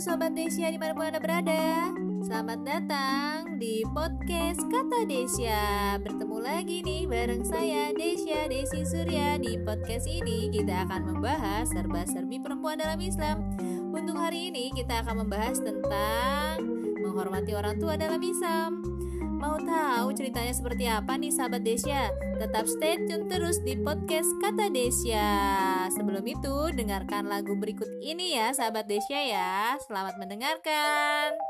Sobat Desya di mana pun Anda berada. Selamat datang di podcast Kata Desya. Bertemu lagi nih bareng saya Desya Desi Surya. Di podcast ini kita akan membahas serba-serbi perempuan dalam Islam. Untuk hari ini kita akan membahas tentang menghormati orang tua dalam Islam Mau tahu ceritanya seperti apa nih sahabat Desya? Tetap stay tune terus di podcast Kata Desya. Sebelum itu, dengarkan lagu berikut ini ya sahabat Desya ya. Selamat mendengarkan.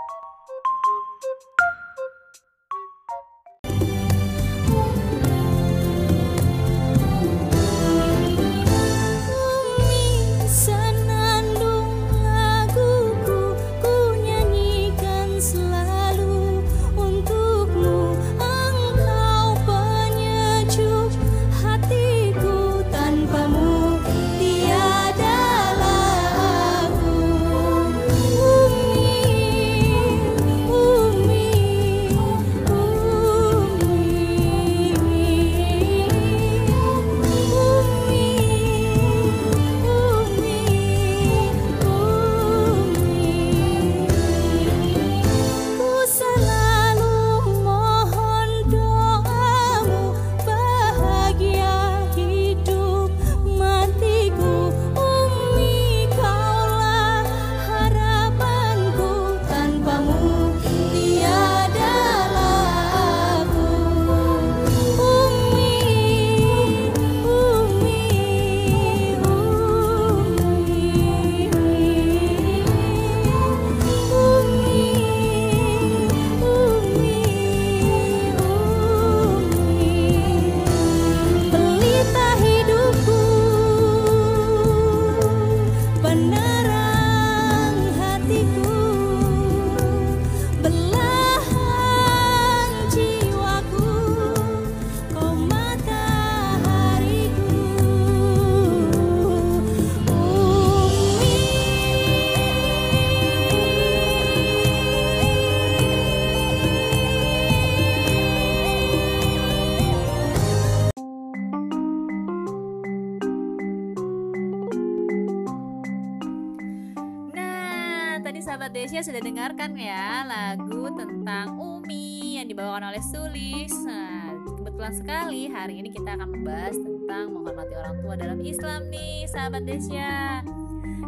Desya sudah dengarkan ya lagu tentang Umi yang dibawakan oleh Sulis. Nah, kebetulan sekali hari ini kita akan membahas tentang menghormati orang tua dalam Islam nih, sahabat Desya.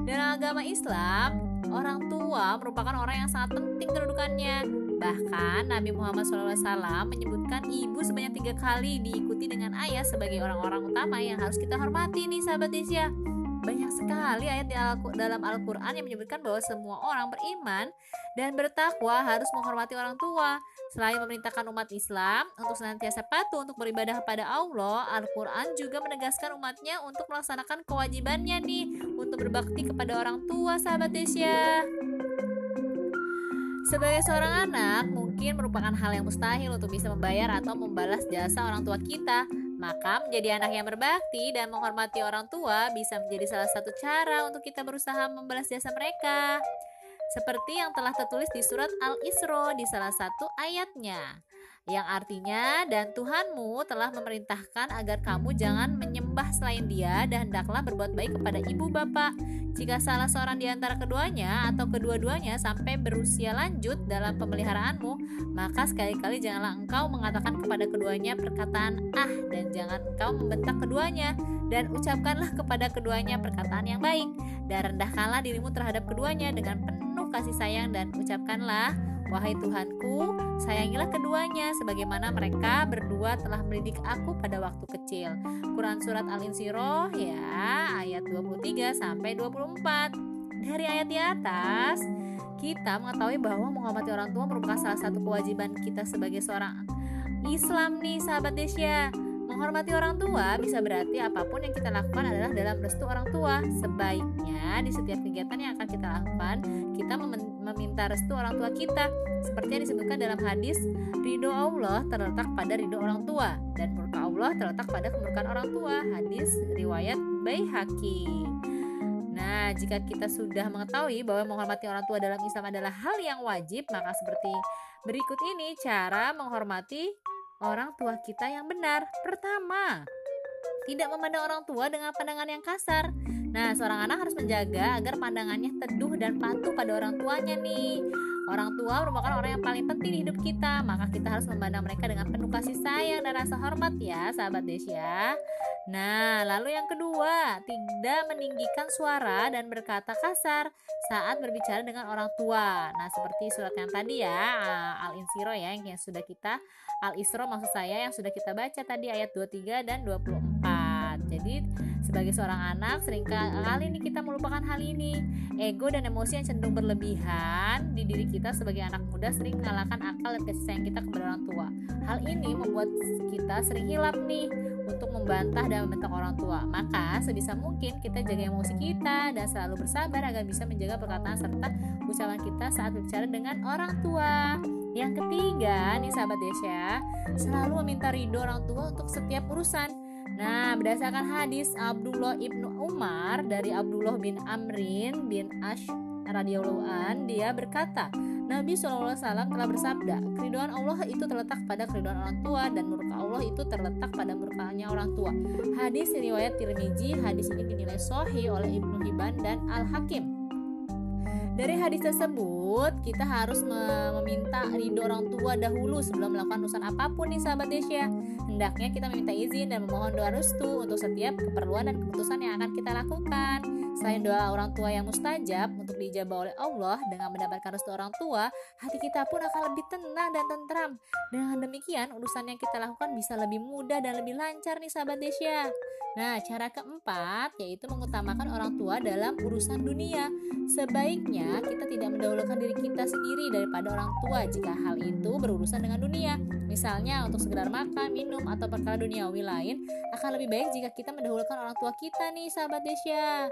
Dalam agama Islam, orang tua merupakan orang yang sangat penting kedudukannya. Bahkan Nabi Muhammad SAW menyebutkan ibu sebanyak tiga kali diikuti dengan ayah sebagai orang-orang utama yang harus kita hormati nih sahabat Desya banyak sekali ayat di Al dalam Al-Quran yang menyebutkan bahwa semua orang beriman dan bertakwa harus menghormati orang tua. Selain memerintahkan umat Islam untuk senantiasa patuh untuk beribadah kepada Allah, Al-Quran juga menegaskan umatnya untuk melaksanakan kewajibannya nih untuk berbakti kepada orang tua sahabat Desya. Sebagai seorang anak, mungkin merupakan hal yang mustahil untuk bisa membayar atau membalas jasa orang tua kita. Maka menjadi anak yang berbakti dan menghormati orang tua bisa menjadi salah satu cara untuk kita berusaha membalas jasa mereka. Seperti yang telah tertulis di surat Al-Isra di salah satu ayatnya yang artinya dan Tuhanmu telah memerintahkan agar kamu jangan menyembah selain dia dan hendaklah berbuat baik kepada ibu bapak. Jika salah seorang di antara keduanya atau kedua-duanya sampai berusia lanjut dalam pemeliharaanmu, maka sekali-kali janganlah engkau mengatakan kepada keduanya perkataan ah dan jangan engkau membentak keduanya dan ucapkanlah kepada keduanya perkataan yang baik dan rendahkanlah dirimu terhadap keduanya dengan penuh kasih sayang dan ucapkanlah Wahai Tuhanku, sayangilah keduanya sebagaimana mereka berdua telah mendidik aku pada waktu kecil. Quran surat Al-Insyirah ya, ayat 23 sampai 24. Dari ayat di atas, kita mengetahui bahwa menghormati orang tua merupakan salah satu kewajiban kita sebagai seorang Islam nih, sahabat Desya. Menghormati orang tua bisa berarti apa pun yang kita lakukan adalah dalam restu orang tua. Sebaiknya di setiap kegiatan yang akan kita lakukan, kita meminta restu orang tua kita. Seperti yang disebutkan dalam hadis, ridho Allah terletak pada ridho orang tua dan murka Allah terletak pada kemurkaan orang tua. Hadis riwayat Baihaqi. Nah, jika kita sudah mengetahui bahwa menghormati orang tua dalam Islam adalah hal yang wajib, maka seperti berikut ini cara menghormati orang tua kita yang benar. Pertama, tidak memandang orang tua dengan pandangan yang kasar. Nah, seorang anak harus menjaga agar pandangannya teduh dan patuh pada orang tuanya nih. Orang tua merupakan orang yang paling penting di hidup kita, maka kita harus memandang mereka dengan penuh kasih sayang dan rasa hormat ya, sahabat Desya. Nah, lalu yang kedua, tidak meninggikan suara dan berkata kasar saat berbicara dengan orang tua. Nah, seperti surat yang tadi ya, Al-Insiro ya, yang sudah kita Al-Isra maksud saya yang sudah kita baca tadi ayat 23 dan 24. Jadi sebagai seorang anak, sering kali ini kita melupakan hal ini. Ego dan emosi yang cenderung berlebihan di diri kita sebagai anak muda sering mengalahkan akal dan kasih kita kepada orang tua. Hal ini membuat kita sering hilap nih untuk membantah dan membentak orang tua. Maka sebisa mungkin kita jaga emosi kita dan selalu bersabar agar bisa menjaga perkataan serta ucapan kita saat berbicara dengan orang tua. Yang ketiga, nih sahabat Desya, selalu meminta ridho orang tua untuk setiap urusan. Nah, berdasarkan hadis Abdullah ibnu Umar dari Abdullah bin Amrin bin Ash radhiyallahu an, dia berkata, Nabi SAW telah bersabda, keriduan Allah itu terletak pada keriduan orang tua dan murka Allah itu terletak pada murkanya orang tua. Hadis riwayat Tirmizi, hadis ini dinilai sahih oleh Ibnu Hibban dan Al Hakim. Dari hadis tersebut, kita harus meminta ridho orang tua dahulu sebelum melakukan urusan apa pun nih sahabat Desya. Hendaknya kita meminta izin dan memohon doa restu untuk setiap keperluan dan keputusan yang akan kita lakukan. Selain doa orang tua yang mustajab untuk dijabah oleh Allah dengan mendapatkan restu orang tua, hati kita pun akan lebih tenang dan tentram. Dengan demikian, urusan yang kita lakukan bisa lebih mudah dan lebih lancar nih sahabat Desya. Nah, cara keempat yaitu mengutamakan orang tua dalam urusan dunia. Sebaiknya kita tidak mendahulukan diri kita sendiri daripada orang tua jika hal itu berurusan dengan dunia. Misalnya untuk sekedar makan, minum, atau perkara duniawi lain, akan lebih baik jika kita mendahulukan orang tua kita nih sahabat Desya.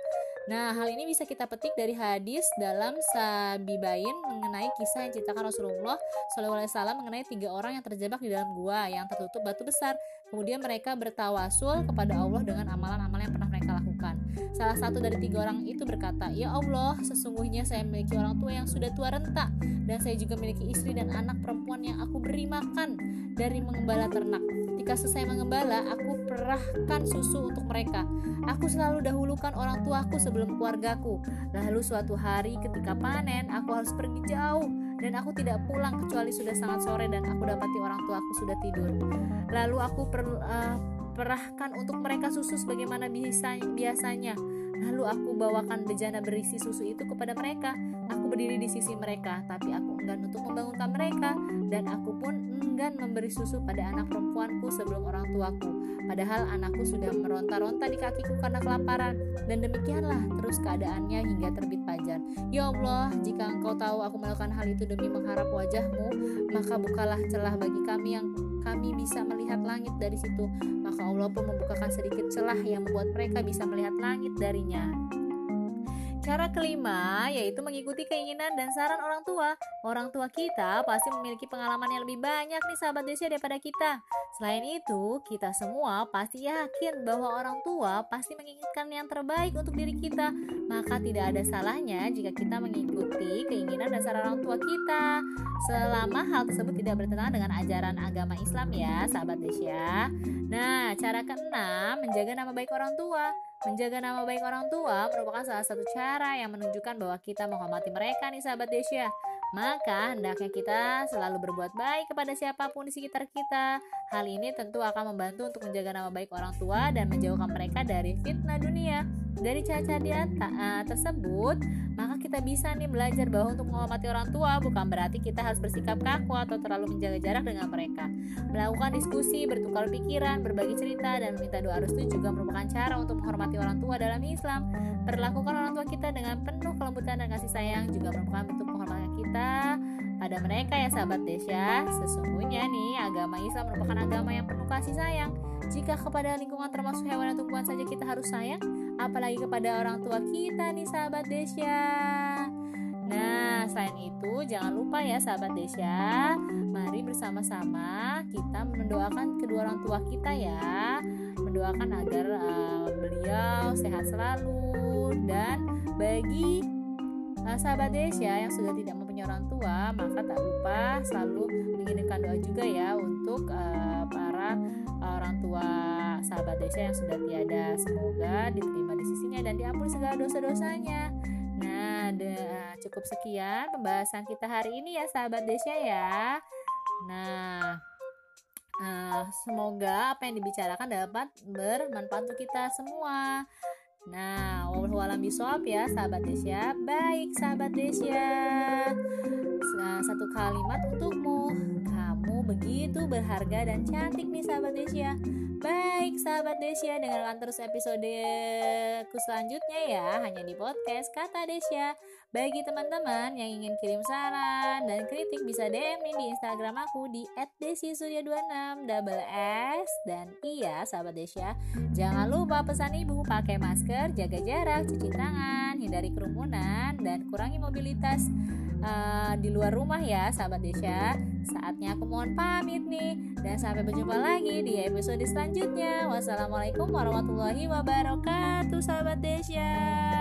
Nah, hal ini bisa kita petik dari hadis dalam Sabibain mengenai kisah yang ceritakan Rasulullah SAW mengenai tiga orang yang terjebak di dalam gua yang tertutup batu besar. Kemudian mereka bertawasul kepada Allah dengan amalan-amalan yang pernah mereka lakukan. Salah satu dari tiga orang itu berkata, Ya Allah, sesungguhnya saya memiliki orang tua yang sudah tua renta dan saya juga memiliki istri dan anak perempuan yang aku beri makan dari mengembala ternak. Ketika selesai mengembala, aku perahkan susu untuk mereka. Aku selalu dahulukan orang tuaku sebelum keluargaku. Lalu suatu hari ketika panen, aku harus pergi jauh dan aku tidak pulang kecuali sudah sangat sore dan aku dapati orang tuaku sudah tidur. Lalu aku per, uh, perahkan untuk mereka susu sebagaimana biasanya. Lalu aku bawakan bejana berisi susu itu kepada mereka. Aku berdiri di sisi mereka, tapi aku enggan untuk membangunkan mereka, dan aku pun enggan memberi susu pada anak perempuanku sebelum orang tuaku. Padahal anakku sudah meronta-ronta di kakiku karena kelaparan, dan demikianlah terus keadaannya hingga terbit fajar. Ya Allah, jika engkau tahu aku melakukan hal itu demi mengharap wajahmu, maka bukalah celah bagi kami yang kami bisa melihat langit dari situ. Maka Allah pun membukakan sedikit celah yang membuat mereka bisa melihat langit darinya. Cara kelima yaitu mengikuti keinginan dan saran orang tua. Orang tua kita pasti memiliki pengalaman yang lebih banyak nih sahabat Desia daripada kita. Selain itu, kita semua pasti yakin bahwa orang tua pasti menginginkan yang terbaik untuk diri kita. Maka tidak ada salahnya jika kita mengikuti keinginan dan saran orang tua kita. Selama hal tersebut tidak bertentangan dengan ajaran agama Islam ya, sahabat Desia. Nah, cara keenam menjaga nama baik orang tua. Menjaga nama baik orang tua merupakan salah satu cara yang menunjukkan bahwa kita menghormati mereka nih sahabat Desya. Maka hendaknya kita selalu berbuat baik kepada siapa pun di sekitar kita. Hal ini tentu akan membantu untuk menjaga nama baik orang tua dan menjauhkan mereka dari fitnah dunia. Dari cara-cara dia uh, tersebut, maka kita bisa nih belajar bahwa untuk menghormati orang tua bukan berarti kita harus bersikap kaku atau terlalu menjaga jarak dengan mereka. Melakukan diskusi, bertukar pikiran, berbagi cerita, dan meminta doa restu juga merupakan cara untuk menghormati orang tua dalam Islam. Perlakukan orang tua kita dengan penuh kelembutan dan kasih sayang juga merupakan bentuk penghormatan kita pada mereka ya sahabat Desya. Sesungguhnya nih agama Islam merupakan agama yang penuh kasih sayang. Jika kepada lingkungan termasuk hewan dan tumbuhan saja kita harus sayang, apalagi kepada orang tua kita nih sahabat Desya. Nah, selain itu jangan lupa ya sahabat Desya, mari bersama-sama kita mendoakan kedua orang tua kita ya. Mendoakan agar uh, beliau sehat selalu dan bagi uh, sahabat Desya yang sudah tidak mempunyai orang tua, maka tak lupa selalu mengirimkan doa juga ya untuk uh, para orang tua sahabat Desya yang sudah tiada. Semoga diterima di sisinya dan diampuni segala dosa-dosanya. Nah, de, cukup sekian pembahasan kita hari ini ya sahabat Desya ya. Nah, uh, semoga apa yang dibicarakan dapat bermanfaat untuk kita semua. Nah, wallahualam bisawab ya sahabat Desya. Baik sahabat Desya. Satu kalimat untukmu. Begitu berharga dan cantik nih sahabat Desya. Baik sahabat Desya, dengarkan terus episode ku selanjutnya ya hanya di podcast Kata Desya. Bagi teman-teman yang ingin kirim saran dan kritik bisa DM nih di Instagram aku di @desisurya26 double S dan iya sahabat Desya, jangan lupa pesan ibu pakai masker, jaga jarak, cuci tangan, hindari kerumunan dan kurangi mobilitas uh, di luar rumah ya sahabat Desya. Saatnya aku mohon pamit nih dan sampai berjumpa lagi di episode selanjutnya. Wassalamualaikum warahmatullahi wabarakatuh sahabat Desya.